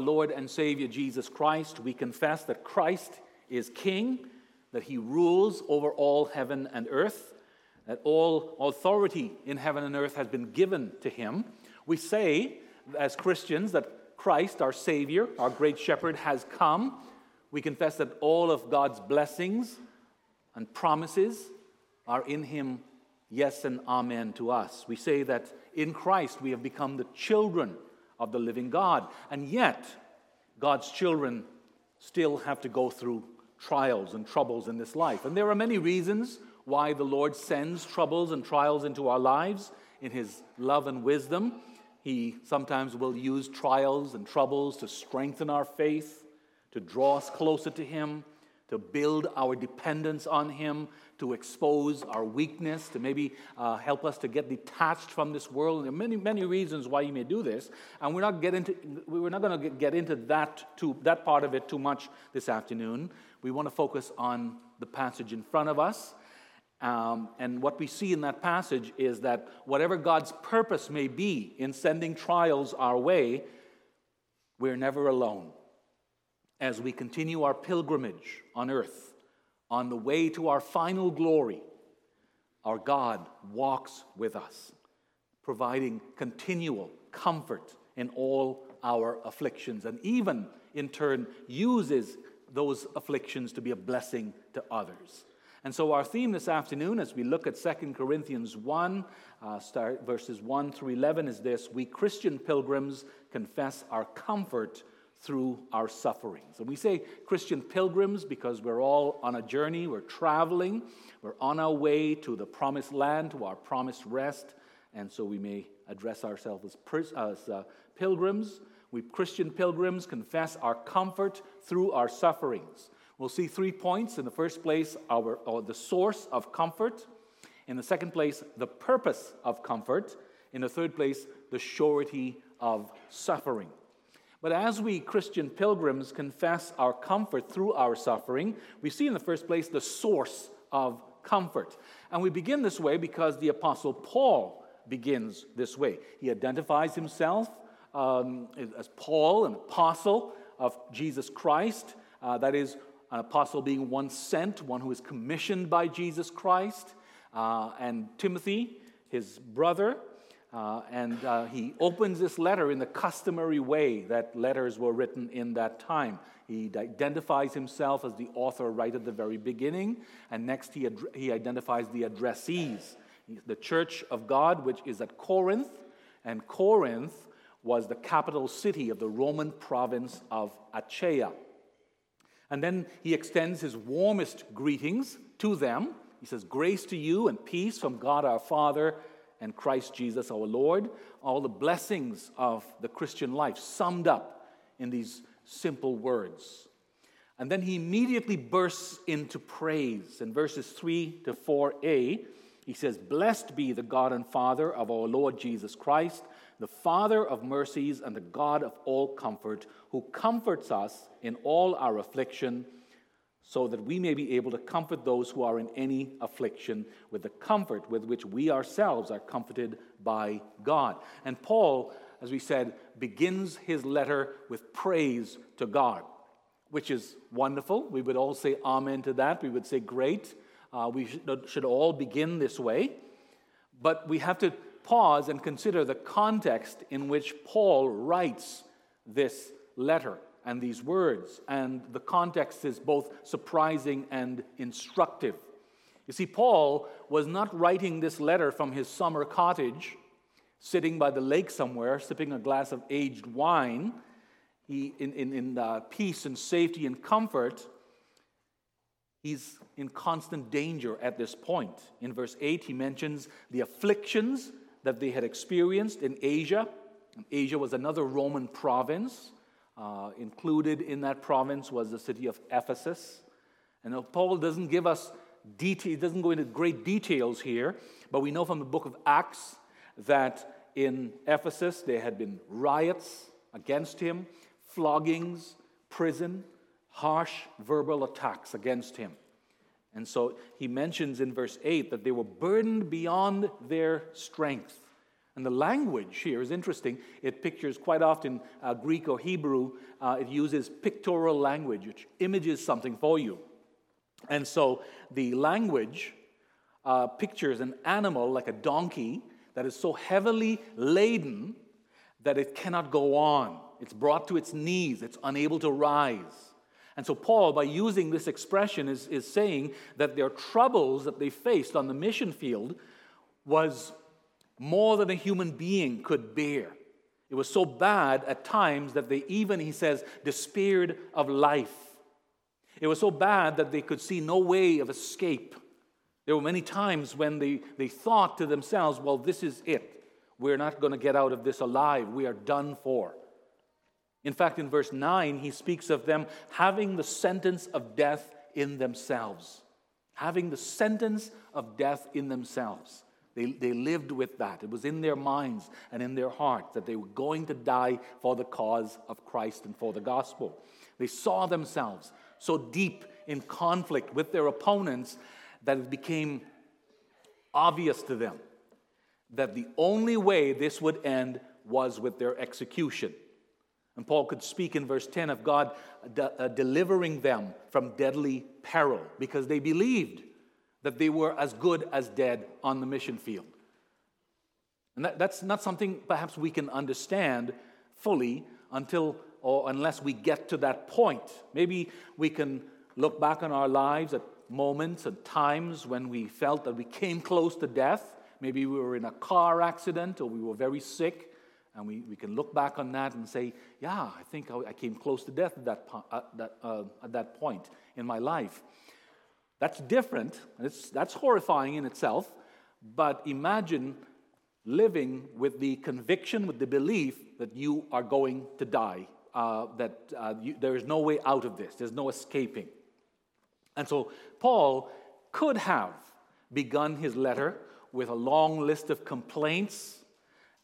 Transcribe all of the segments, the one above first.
Lord and Savior Jesus Christ, we confess that Christ is King, that he rules over all heaven and earth, that all authority in heaven and earth has been given to him. We say, as Christians, that Christ, our Savior, our great shepherd, has come. We confess that all of God's blessings and promises are in him, yes and amen to us. We say that in Christ we have become the children of the living God. And yet, God's children still have to go through trials and troubles in this life. And there are many reasons why the Lord sends troubles and trials into our lives in His love and wisdom. He sometimes will use trials and troubles to strengthen our faith, to draw us closer to Him, to build our dependence on Him, to expose our weakness, to maybe uh, help us to get detached from this world. There are many, many reasons why He may do this, and we're not, get into, we're not going to get into that, too, that part of it too much this afternoon. We want to focus on the passage in front of us. Um, and what we see in that passage is that whatever God's purpose may be in sending trials our way, we're never alone as we continue our pilgrimage on earth, on the way to our final glory, our God walks with us, providing continual comfort in all our afflictions, and even in turn uses those afflictions to be a blessing to others. And so, our theme this afternoon, as we look at 2 Corinthians 1, uh, start verses 1 through 11, is this We Christian pilgrims confess our comfort through our sufferings. And we say Christian pilgrims because we're all on a journey, we're traveling, we're on our way to the promised land, to our promised rest, and so we may address ourselves as, as uh, pilgrims. We Christian pilgrims confess our comfort through our sufferings. We'll see three points. In the first place, our, or the source of comfort. In the second place, the purpose of comfort. In the third place, the surety of suffering. But as we Christian pilgrims confess our comfort through our suffering, we see in the first place the source of comfort. And we begin this way because the Apostle Paul begins this way. He identifies himself um, as Paul, an apostle of Jesus Christ. Uh, that is, an apostle being one sent, one who is commissioned by Jesus Christ. Uh, and Timothy, his brother, uh, and uh, he opens this letter in the customary way that letters were written in that time. He identifies himself as the author right at the very beginning, and next he, ad- he identifies the addressees. The church of God, which is at Corinth, and Corinth was the capital city of the Roman province of Achaia. And then he extends his warmest greetings to them. He says, Grace to you and peace from God our Father and Christ Jesus our Lord, all the blessings of the Christian life summed up in these simple words. And then he immediately bursts into praise. In verses 3 to 4a, he says, Blessed be the God and Father of our Lord Jesus Christ, the Father of mercies and the God of all comfort, who comforts us in all our affliction so that we may be able to comfort those who are in any affliction with the comfort with which we ourselves are comforted by God. And Paul, as we said, begins his letter with praise to God, which is wonderful. We would all say amen to that. We would say, great. Uh, we should, should all begin this way. But we have to pause and consider the context in which Paul writes this letter and these words, and the context is both surprising and instructive. You see, Paul was not writing this letter from his summer cottage, sitting by the lake somewhere, sipping a glass of aged wine, he, in, in, in uh, peace and safety and comfort. He's in constant danger at this point. In verse 8, he mentions the afflictions that they had experienced in Asia. Asia was another Roman province. Uh, included in that province was the city of Ephesus. And Paul doesn't give us detail, he doesn't go into great details here, but we know from the book of Acts that in Ephesus there had been riots against him, floggings, prison, harsh verbal attacks against him. And so he mentions in verse 8 that they were burdened beyond their strength. And the language here is interesting. It pictures quite often uh, Greek or Hebrew. Uh, it uses pictorial language, which images something for you. And so the language uh, pictures an animal like a donkey that is so heavily laden that it cannot go on. It's brought to its knees, it's unable to rise. And so, Paul, by using this expression, is, is saying that their troubles that they faced on the mission field was more than a human being could bear. It was so bad at times that they even, he says, despaired of life. It was so bad that they could see no way of escape. There were many times when they, they thought to themselves, well, this is it. We're not going to get out of this alive. We are done for. In fact, in verse 9, he speaks of them having the sentence of death in themselves. Having the sentence of death in themselves. They, they lived with that. It was in their minds and in their hearts that they were going to die for the cause of Christ and for the gospel. They saw themselves so deep in conflict with their opponents that it became obvious to them that the only way this would end was with their execution. And Paul could speak in verse 10 of God de- uh, delivering them from deadly peril because they believed that they were as good as dead on the mission field. And that, that's not something perhaps we can understand fully until or unless we get to that point. Maybe we can look back on our lives at moments and times when we felt that we came close to death. Maybe we were in a car accident or we were very sick. And we, we can look back on that and say, yeah, I think I, I came close to death at that, at that, uh, at that point in my life. That's different. That's horrifying in itself. But imagine living with the conviction, with the belief that you are going to die, uh, that uh, you, there is no way out of this, there's no escaping. And so Paul could have begun his letter with a long list of complaints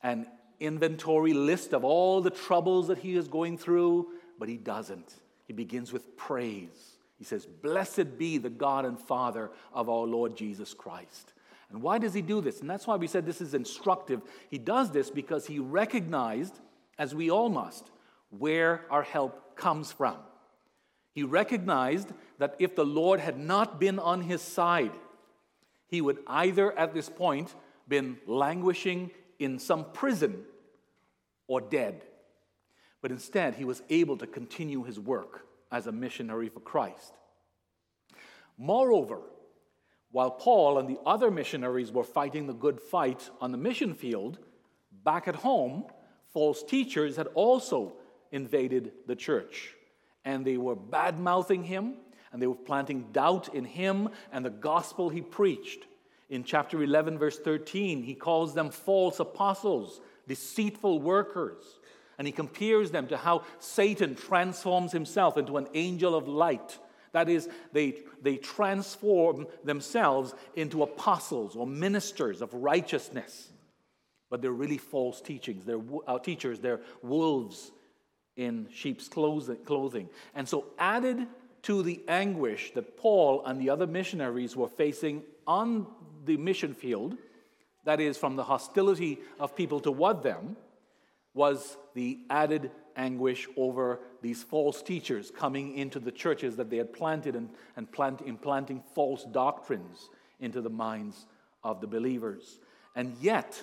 an inventory list of all the troubles that he is going through, but he doesn't. He begins with praise. He says, Blessed be the God and Father of our Lord Jesus Christ. And why does he do this? And that's why we said this is instructive. He does this because he recognized, as we all must, where our help comes from. He recognized that if the Lord had not been on his side, he would either at this point been languishing in some prison or dead. But instead, he was able to continue his work as a missionary for Christ. Moreover, while Paul and the other missionaries were fighting the good fight on the mission field, back at home, false teachers had also invaded the church. And they were bad mouthing him, and they were planting doubt in him and the gospel he preached. In chapter 11, verse 13, he calls them false apostles, deceitful workers. And he compares them to how Satan transforms himself into an angel of light. That is, they, they transform themselves into apostles or ministers of righteousness. But they're really false teachings. They're uh, teachers, they're wolves in sheep's clothing. And so, added to the anguish that Paul and the other missionaries were facing on the mission field, that is, from the hostility of people toward them, was the added anguish over these false teachers coming into the churches that they had planted and, and plant, implanting false doctrines into the minds of the believers. And yet,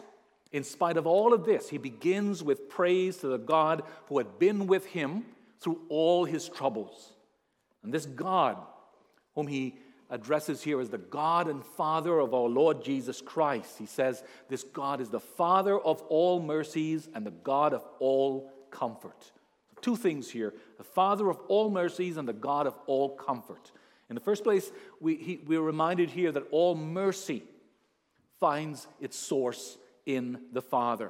in spite of all of this, he begins with praise to the God who had been with him through all his troubles. And this God, whom he addresses here as the God and Father of our Lord Jesus Christ. He says, This God is the Father of all mercies and the God of all comfort. Two things here the Father of all mercies and the God of all comfort. In the first place, we, he, we're reminded here that all mercy finds its source in the Father.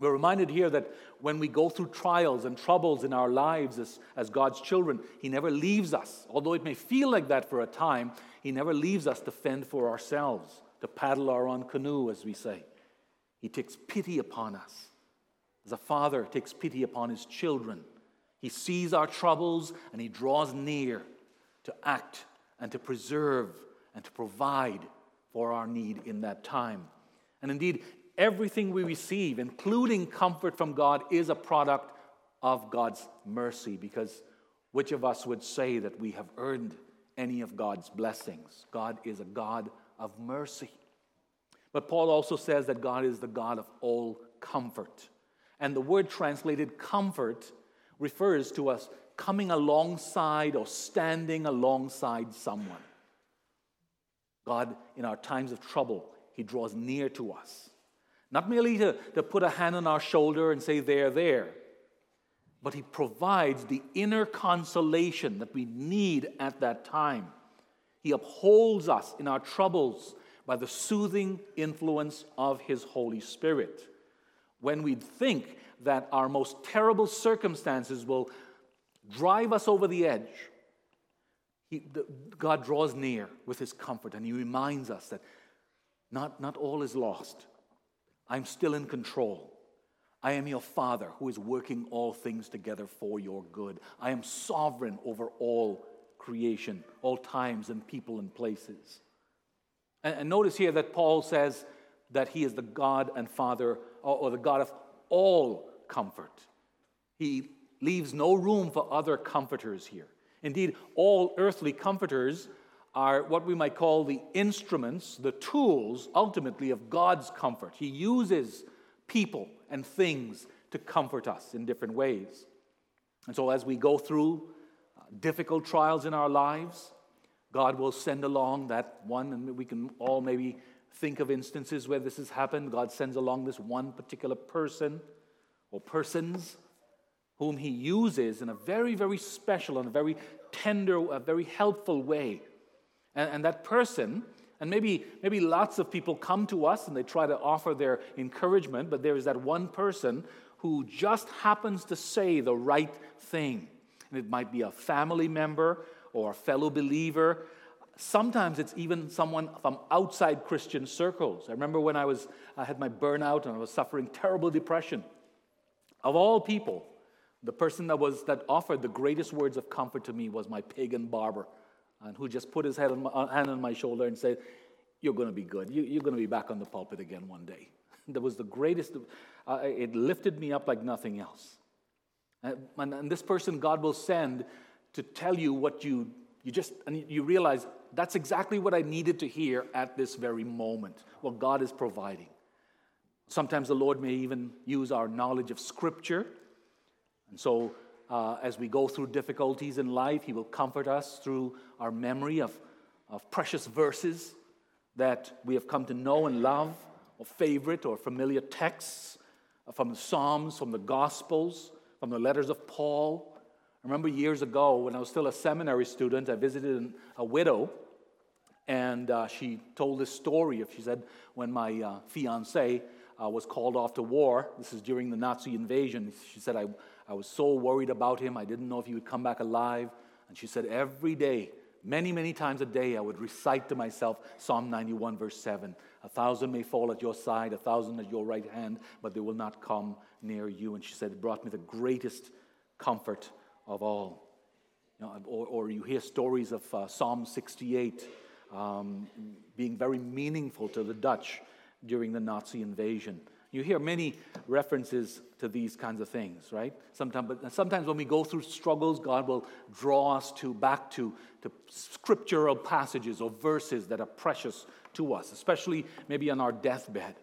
We're reminded here that when we go through trials and troubles in our lives as, as God's children, He never leaves us. Although it may feel like that for a time, He never leaves us to fend for ourselves, to paddle our own canoe, as we say. He takes pity upon us. As a father takes pity upon his children, He sees our troubles and He draws near to act and to preserve and to provide for our need in that time. And indeed, Everything we receive, including comfort from God, is a product of God's mercy because which of us would say that we have earned any of God's blessings? God is a God of mercy. But Paul also says that God is the God of all comfort. And the word translated comfort refers to us coming alongside or standing alongside someone. God, in our times of trouble, He draws near to us. Not merely to, to put a hand on our shoulder and say, There, there, but He provides the inner consolation that we need at that time. He upholds us in our troubles by the soothing influence of His Holy Spirit. When we think that our most terrible circumstances will drive us over the edge, he, the, God draws near with His comfort and He reminds us that not, not all is lost. I'm still in control. I am your Father who is working all things together for your good. I am sovereign over all creation, all times and people and places. And, and notice here that Paul says that he is the God and Father, or, or the God of all comfort. He leaves no room for other comforters here. Indeed, all earthly comforters are what we might call the instruments, the tools, ultimately, of God's comfort. He uses people and things to comfort us in different ways. And so, as we go through uh, difficult trials in our lives, God will send along that one, and we can all maybe think of instances where this has happened. God sends along this one particular person or persons whom He uses in a very, very special and a very tender, a very helpful way and, and that person, and maybe, maybe lots of people come to us and they try to offer their encouragement, but there is that one person who just happens to say the right thing. And it might be a family member or a fellow believer. Sometimes it's even someone from outside Christian circles. I remember when I was I had my burnout and I was suffering terrible depression. Of all people, the person that was that offered the greatest words of comfort to me was my pagan barber and who just put his head on my, uh, hand on my shoulder and said, You're going to be good. You, are going to be back on the pulpit again one day. that was the greatest, uh, it lifted me up like nothing else. And, and, this person God will send to tell you what you, you just, and you realize that's exactly what I needed to hear at this very moment, what God is providing. Sometimes the Lord may even use our knowledge of Scripture. And so uh, as we go through difficulties in life. He will comfort us through our memory of, of precious verses that we have come to know and love, or favorite or familiar texts from the Psalms, from the Gospels, from the letters of Paul. I remember years ago when I was still a seminary student, I visited a widow, and uh, she told this story. She said, when my uh, fiance uh, was called off to war, this is during the Nazi invasion, she said, I, I was so worried about him. I didn't know if he would come back alive. And she said, every day, many, many times a day, I would recite to myself Psalm 91, verse 7. A thousand may fall at your side, a thousand at your right hand, but they will not come near you. And she said, it brought me the greatest comfort of all. You know, or, or, you hear stories of uh, Psalm 68 um, being very meaningful to the Dutch during the Nazi invasion. You hear many references to these kinds of things, right? Sometimes, but sometimes when we go through struggles, God will draw us to back to, to scriptural passages or verses that are precious to us, especially maybe on our deathbed.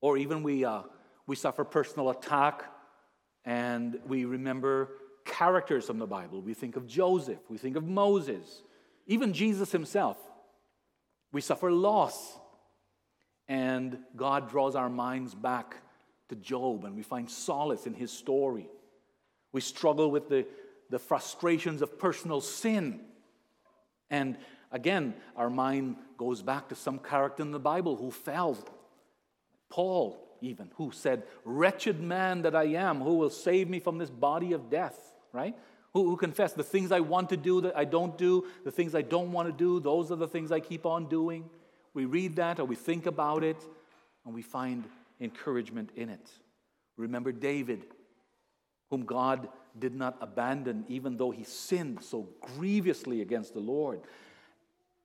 Or even we, uh, we suffer personal attack and we remember characters from the Bible. We think of Joseph, we think of Moses, even Jesus himself. We suffer loss and God draws our minds back to Job, and we find solace in his story. We struggle with the, the frustrations of personal sin. And again, our mind goes back to some character in the Bible who fell. Paul, even, who said, Wretched man that I am, who will save me from this body of death, right? Who, who confessed the things I want to do that I don't do, the things I don't want to do, those are the things I keep on doing we read that or we think about it and we find encouragement in it. Remember David, whom God did not abandon even though he sinned so grievously against the Lord.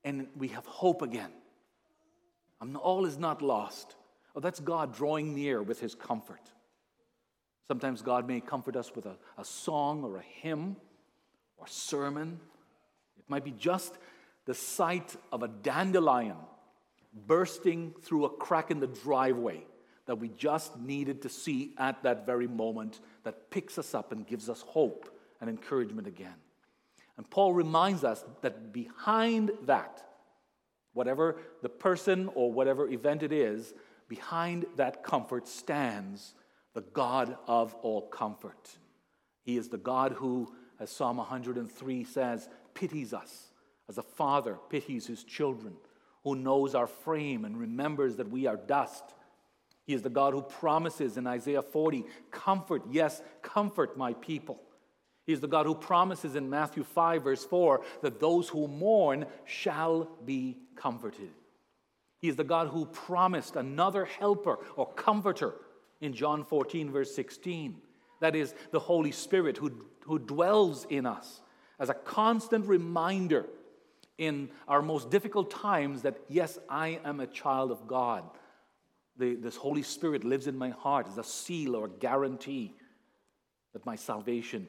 And we have hope again. All is not lost. Oh, that's God drawing near with his comfort. Sometimes God may comfort us with a, a song or a hymn or sermon. It might be just the sight of a dandelion bursting through a crack in the driveway that we just needed to see at that very moment that picks us up and gives us hope and encouragement again. And Paul reminds us that behind that, whatever the person or whatever event it is, behind that comfort stands the God of all comfort. He is the God who, as Psalm 103 says, pities us as a father pities his children, who knows our frame and remembers that we are dust. He is the God who promises in Isaiah 40, Comfort, yes, comfort my people. He is the God who promises in Matthew 5, verse 4, that those who mourn shall be comforted. He is the God who promised another helper or comforter in John 14, verse 16. That is the Holy Spirit who, who dwells in us as a constant reminder in our most difficult times that, yes, I am a child of God. The, this Holy Spirit lives in my heart as a seal or a guarantee that my salvation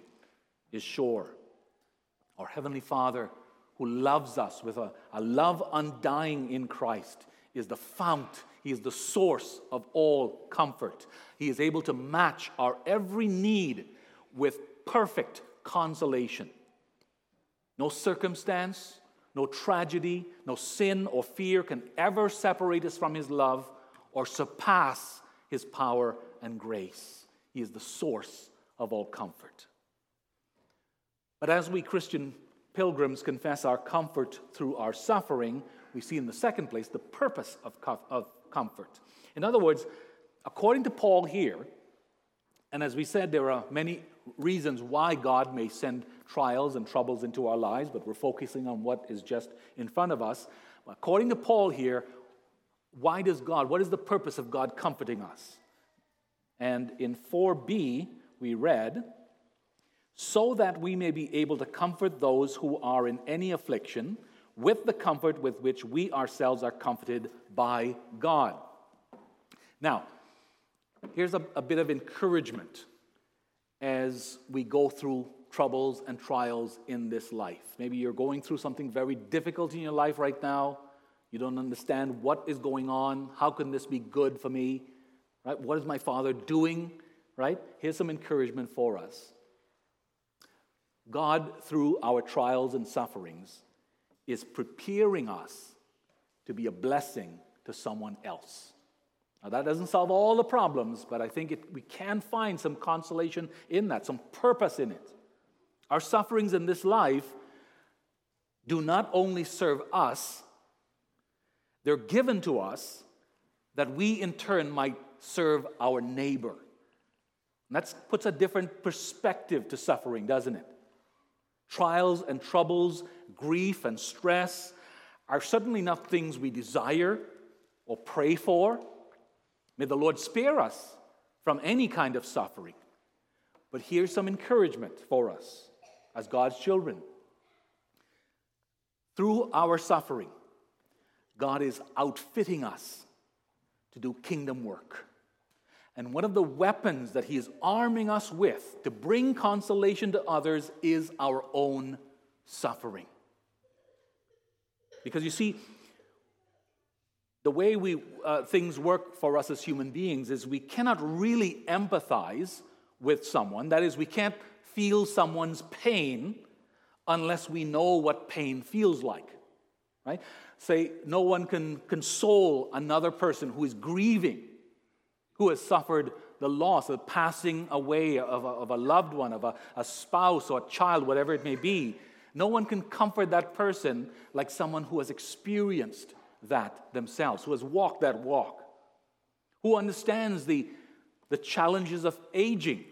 is sure. Our Heavenly Father, who loves us with a, a love undying in Christ, is the fount, He is the source of all comfort. He is able to match our every need with perfect consolation. No circumstance, no tragedy, no sin or fear can ever separate us from His love or surpass His power and grace. He is the source of all comfort. But as we Christian pilgrims confess our comfort through our suffering, we see in the second place the purpose of, of comfort. In other words, according to Paul here, and as we said, there are many reasons why God may send trials and troubles into our lives, but we're focusing on what is just in front of us. According to Paul here, why does God, what is the purpose of God comforting us? And in 4b, we read, so that we may be able to comfort those who are in any affliction with the comfort with which we ourselves are comforted by God. Now, here's a, a bit of encouragement as we go through troubles and trials in this life. Maybe you're going through something very difficult in your life right now. You don't understand what is going on. How can this be good for me? Right? What is my father doing? Right? Here's some encouragement for us. God, through our trials and sufferings, is preparing us to be a blessing to someone else. Now, that doesn't solve all the problems, but I think it, we can find some consolation in that, some purpose in it. Our sufferings in this life do not only serve us, they're given to us that we in turn might serve our neighbor. That puts a different perspective to suffering, doesn't it? Trials and troubles, grief and stress are certainly not things we desire or pray for. May the Lord spare us from any kind of suffering. But here's some encouragement for us as God's children. Through our suffering, God is outfitting us to do kingdom work. And one of the weapons that He is arming us with to bring consolation to others is our own suffering. Because you see, the way we, uh, things work for us as human beings is we cannot really empathize with someone. That is, we can't feel someone's pain unless we know what pain feels like. Right? Say, no one can console another person who is grieving, who has suffered the loss of passing away of a, of a loved one, of a, a spouse or a child, whatever it may be. No one can comfort that person like someone who has experienced that themselves, who has walked that walk, who understands the, the challenges of aging,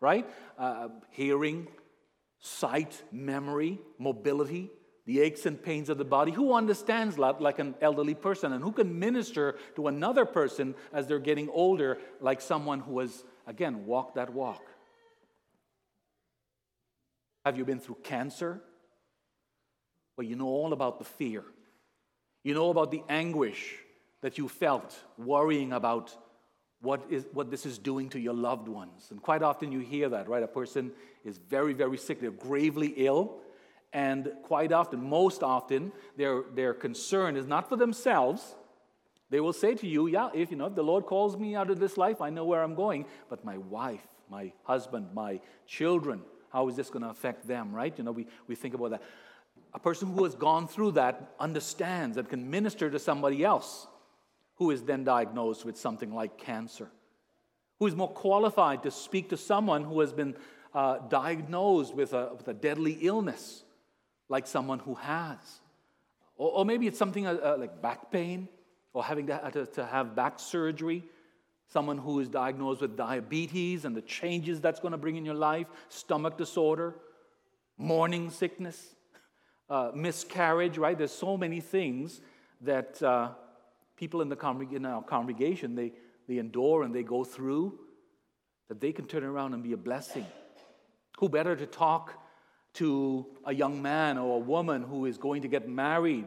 right? Uh, hearing, sight, memory, mobility, the aches and pains of the body. Who understands that like an elderly person and who can minister to another person as they're getting older, like someone who has, again, walked that walk? Have you been through cancer? Well, you know all about the fear. You know about the anguish that you felt worrying about what, is, what this is doing to your loved ones. And quite often you hear that, right? A person is very, very sick, they're gravely ill, and quite often, most often, their, their concern is not for themselves. They will say to you, Yeah, if you know, if the Lord calls me out of this life, I know where I'm going, but my wife, my husband, my children, how is this going to affect them, right? You know, we, we think about that. A person who has gone through that understands and can minister to somebody else who is then diagnosed with something like cancer, who is more qualified to speak to someone who has been uh, diagnosed with a, with a deadly illness, like someone who has. Or, or maybe it's something uh, uh like back pain or having to, to, to have back surgery someone who is diagnosed with diabetes and the changes that's going to bring in your life, stomach disorder, morning sickness, uh, miscarriage, right? There's so many things that uh, people in, the congreg- in our congregation, they, they endure and they go through, that they can turn around and be a blessing. Who better to talk to a young man or a woman who is going to get married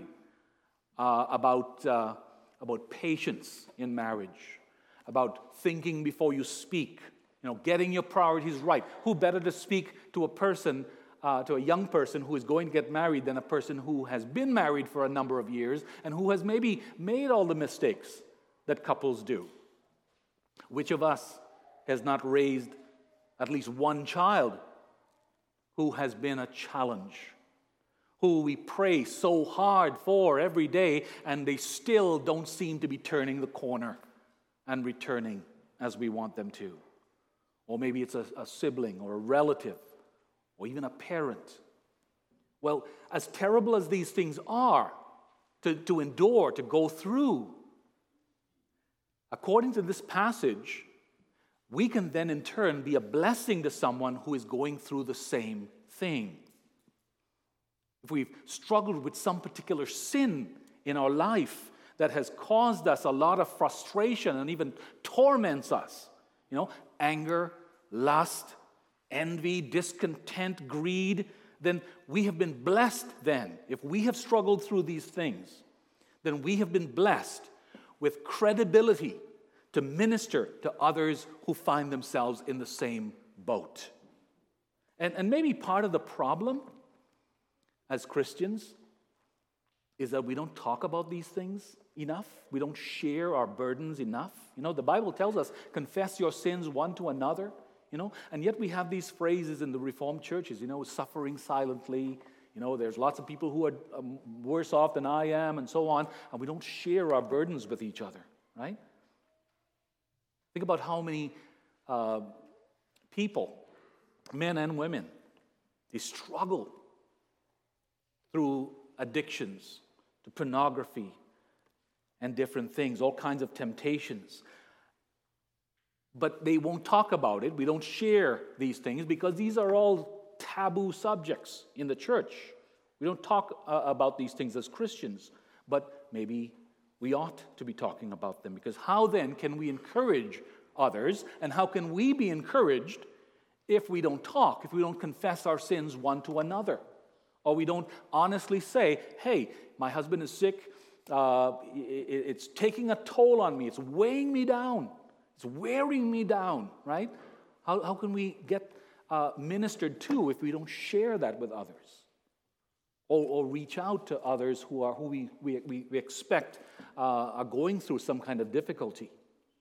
uh, about, uh, about patience in marriage, about thinking before you speak, you know, getting your priorities right. Who better to speak to a person uh, to a young person who is going to get married than a person who has been married for a number of years and who has maybe made all the mistakes that couples do. Which of us has not raised at least one child who has been a challenge? Who we pray so hard for every day, and they still don't seem to be turning the corner and returning as we want them to. Or maybe it's a, a sibling or a relative or even a parent. Well, as terrible as these things are to, to endure, to go through, according to this passage, we can then in turn be a blessing to someone who is going through the same thing. If we've struggled with some particular sin in our life that has caused us a lot of frustration and even torments us, you know, anger, lust, envy, discontent, greed, then we have been blessed then. If we have struggled through these things, then we have been blessed with credibility to minister to others who find themselves in the same boat. And, and maybe part of the problem as Christians is that we don't talk about these things enough. We don't share our burdens enough. You know, the Bible tells us confess your sins one to another you know? And yet we have these phrases in the reformed churches you know suffering silently. You know there's lots of people who are um, worse off than i am and so on and we don't share our burdens with each other right? Think about how many uh, people men and women they struggle through addictions to pornography and different things all kinds of temptations but they won't talk about it. We don't share these things because these are all taboo subjects in the church. We don't talk uh, about these things as Christians, but maybe we ought to be talking about them because how then can we encourage others and how can we be encouraged if we don't talk, if we don't confess our sins one to another? Or we don't honestly say, hey, my husband is sick, uh, it's taking a toll on me, it's weighing me down. It's wearing me down, right? How, how can we get uh, ministered to if we don't share that with others? Or, or reach out to others who, are, who we, we, we expect uh, are going through some kind of difficulty.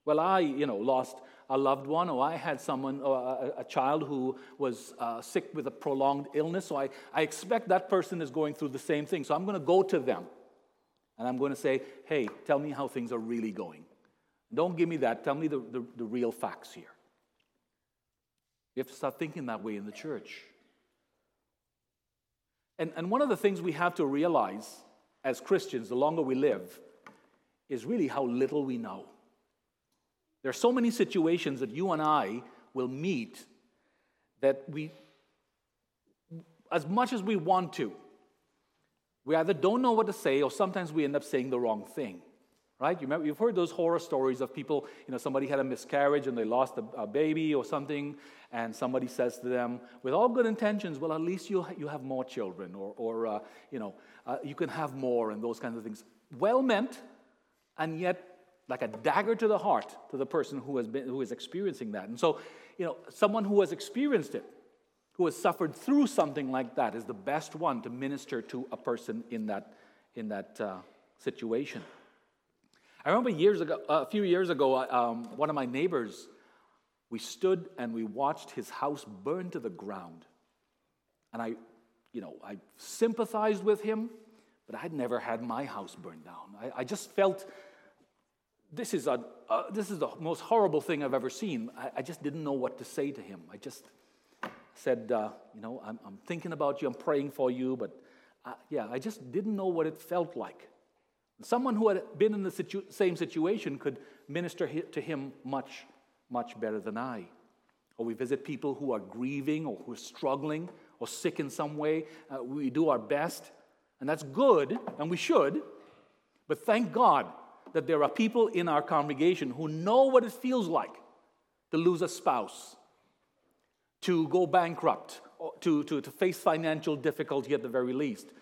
Well, I, you know, lost a loved one, or I had someone, a, a child who was uh, sick with a prolonged illness, so I, I expect that person is going through the same thing. So I'm going to go to them and I'm going to say, hey, tell me how things are really going. Don't give me that. Tell me the, the, the real facts here. We have to start thinking that way in the church. And, and one of the things we have to realize as Christians, the longer we live, is really how little we know. There are so many situations that you and I will meet that we, as much as we want to, we either don't know what to say or sometimes we end up saying the wrong thing right? You you've heard those horror stories of people, you know, somebody had a miscarriage and they lost a, a, baby or something, and somebody says to them, with all good intentions, well, at least you, you have more children, or, or uh, you know, uh, you can have more, and those kinds of things. Well meant, and yet like a dagger to the heart to the person who has been who is experiencing that. And so, you know, someone who has experienced it, who has suffered through something like that, is the best one to minister to a person in that in that uh, situation. I remember years ago, a few years ago, um, one of my neighbors, we stood and we watched his house burn to the ground, and I, you know, I sympathized with him, but I'd never had my house burned down. I, I just felt this is, a, uh, this is the most horrible thing I've ever seen. I, I, just didn't know what to say to him. I just said, uh, You know, I'm, I'm, thinking about you, I'm praying for you, but uh, yeah, I just didn't know what it felt like. Someone who had been in the situ- same situation could minister to him much, much better than I. Or we visit people who are grieving or who are struggling or sick in some way. Uh, we do our best, and that's good, and we should. But thank God that there are people in our congregation who know what it feels like to lose a spouse, to go bankrupt, to, to, to face financial difficulty at the very least,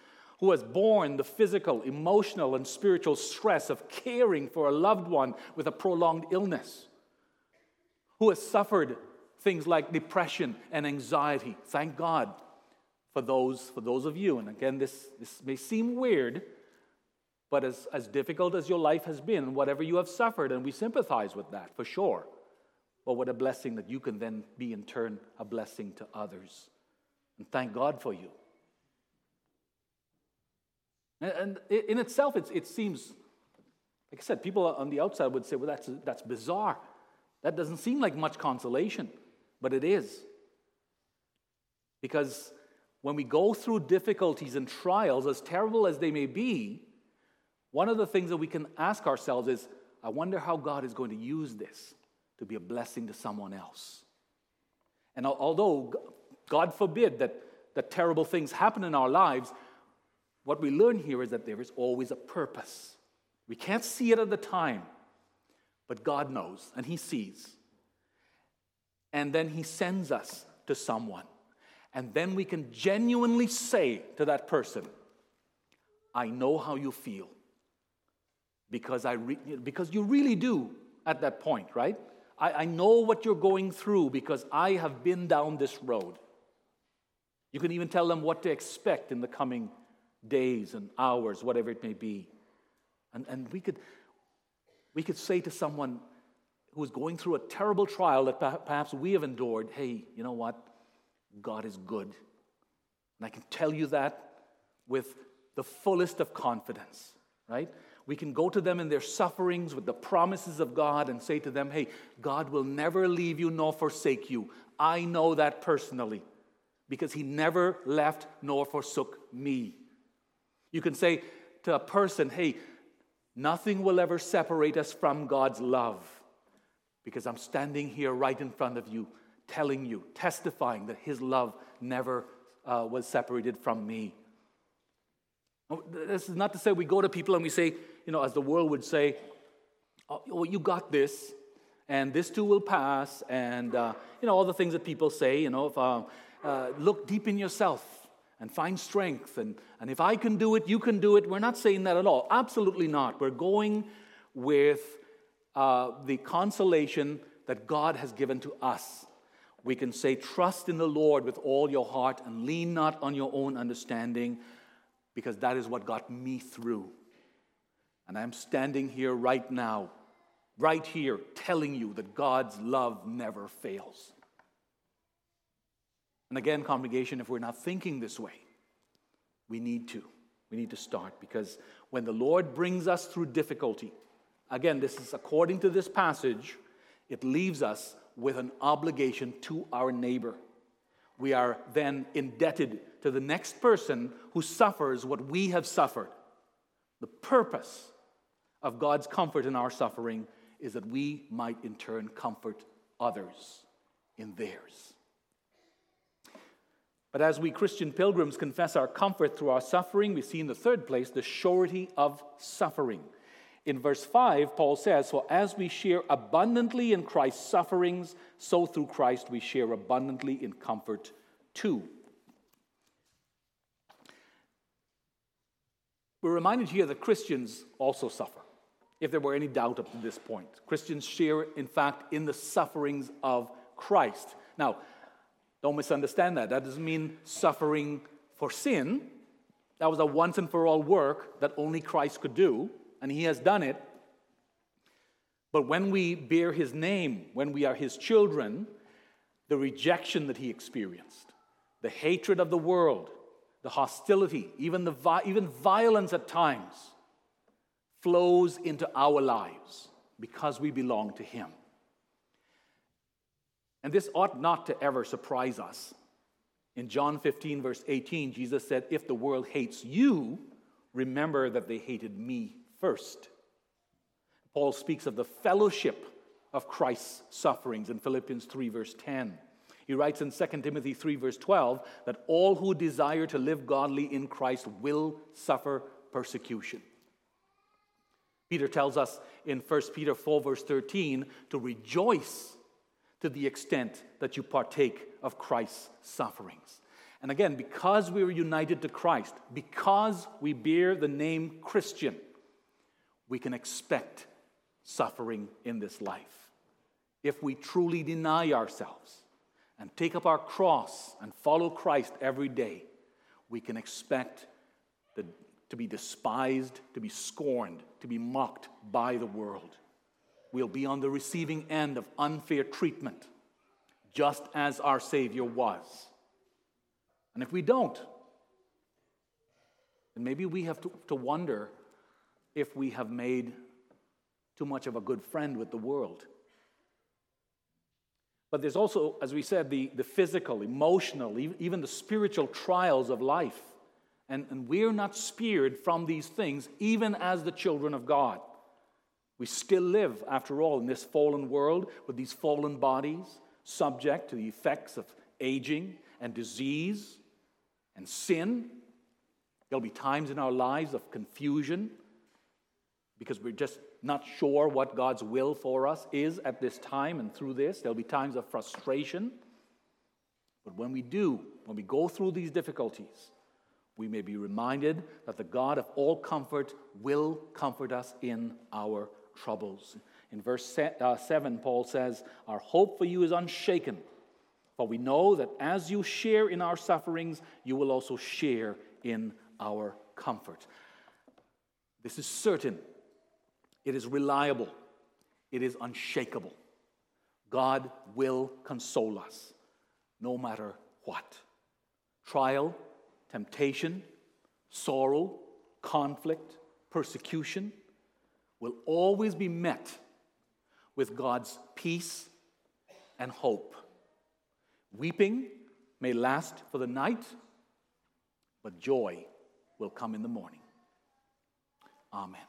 who has borne the physical, emotional, and spiritual stress of caring for a loved one with a prolonged illness, who has suffered things like depression and anxiety. Thank God for those, for those of you. And again, this, this may seem weird, but as, as difficult as your life has been, whatever you have suffered, and we sympathize with that for sure. But what a blessing that you can then be in turn a blessing to others. And thank God for you. And, in itself, it, it seems, like I said, people on the outside would say, well, that's, that's bizarre. That doesn't seem like much consolation, but it is. Because when we go through difficulties and trials, as terrible as they may be, one of the things that we can ask ourselves is I wonder how God is going to use this to be a blessing to someone else. And although God forbid that, that terrible things happen in our lives, what we learn here is that there is always a purpose. We can't see it at the time, but God knows and He sees. And then He sends us to someone. And then we can genuinely say to that person, I know how you feel because, I re- because you really do at that point, right? I, I know what you're going through because I have been down this road. You can even tell them what to expect in the coming days and hours, whatever it may be. And, and we, could, we could say to someone who is going through a terrible trial that perhaps we have endured, hey, you know what? God is good. And I can tell you that with the fullest of confidence, right? We can go to them in their sufferings with the promises of God and say to them, Hey, God will never leave you nor forsake you. I know that personally because He never left nor forsook me. You can say to a person, Hey, nothing will ever separate us from God's love because I'm standing here right in front of you, telling you, testifying that His love never uh, was separated from me. This is not to say we go to people and we say, you know, as the world would say, oh, you got this, and this too will pass, and, uh, you know, all the things that people say, you know, if, uh, uh, look deep in yourself and find strength, and, and if I can do it, you can do it. We're not saying that at all. Absolutely not. We're going with uh, the consolation that God has given to us. We can say, Trust in the Lord with all your heart and lean not on your own understanding, because that is what got me through. And I'm standing here right now, right here, telling you that God's love never fails. And again, congregation, if we're not thinking this way, we need to. We need to start because when the Lord brings us through difficulty, again, this is according to this passage, it leaves us with an obligation to our neighbor. We are then indebted to the next person who suffers what we have suffered. The purpose of God's comfort in our suffering is that we might in turn comfort others in theirs. But as we Christian pilgrims confess our comfort through our suffering, we see in the third place the surety of suffering. In verse 5, Paul says, For as we share abundantly in Christ's sufferings, so through Christ we share abundantly in comfort too. We're reminded here that Christians also suffer. if there were any doubt up to this point. Christians share, in fact, in the sufferings of Christ. Now, don't misunderstand that. That doesn't mean suffering for sin. That was a once and for all work that only Christ could do, and He has done it. But when we bear His name, when we are His children, the rejection that He experienced, the hatred of the world, the hostility, even, the, even violence at times, flows into our lives because we belong to Him. And this ought not to ever surprise us. In John 15, verse 18, Jesus said, If the world hates you, remember that they hated me first. Paul speaks of the fellowship of Christ's sufferings in Philippians 3, verse 10. He writes in 2 Timothy 3, verse 12, that all who desire to live godly in Christ will suffer persecution. Peter tells us in 1 Peter 4, verse 13, to rejoice to the extent that you partake of Christ's sufferings. And again, because we are united to Christ, because we bear the name Christian, we can expect suffering in this life. If we truly deny ourselves and take up our cross and follow Christ every day, we can expect the to be despised, to be scorned, to be mocked by the world. We'll be on the receiving end of unfair treatment, just as our Savior was. And if we don't, then maybe we have to, to wonder if we have made too much of a good friend with the world. But there's also, as we said, the, the physical, emotional, even the spiritual trials of life. And, and we're not spared from these things, even as the children of God. We still live, after all, in this fallen world with these fallen bodies, subject to the effects of aging and disease and sin. There'll be times in our lives of confusion because we're just not sure what God's will for us is at this time and through this. There'll be times of frustration. But when we do, when we go through these difficulties, we may be reminded that the God of all comfort will comfort us in our troubles. In verse uh, 7, Paul says, Our hope for you is unshaken, for we know that as you share in our sufferings, you will also share in our comfort. This is certain, it is reliable, it is unshakable. God will console us no matter what. Trial, temptation, sorrow, conflict, persecution will always be met with God's peace and hope. Weeping may last for the night, but joy will come in the morning. Amen.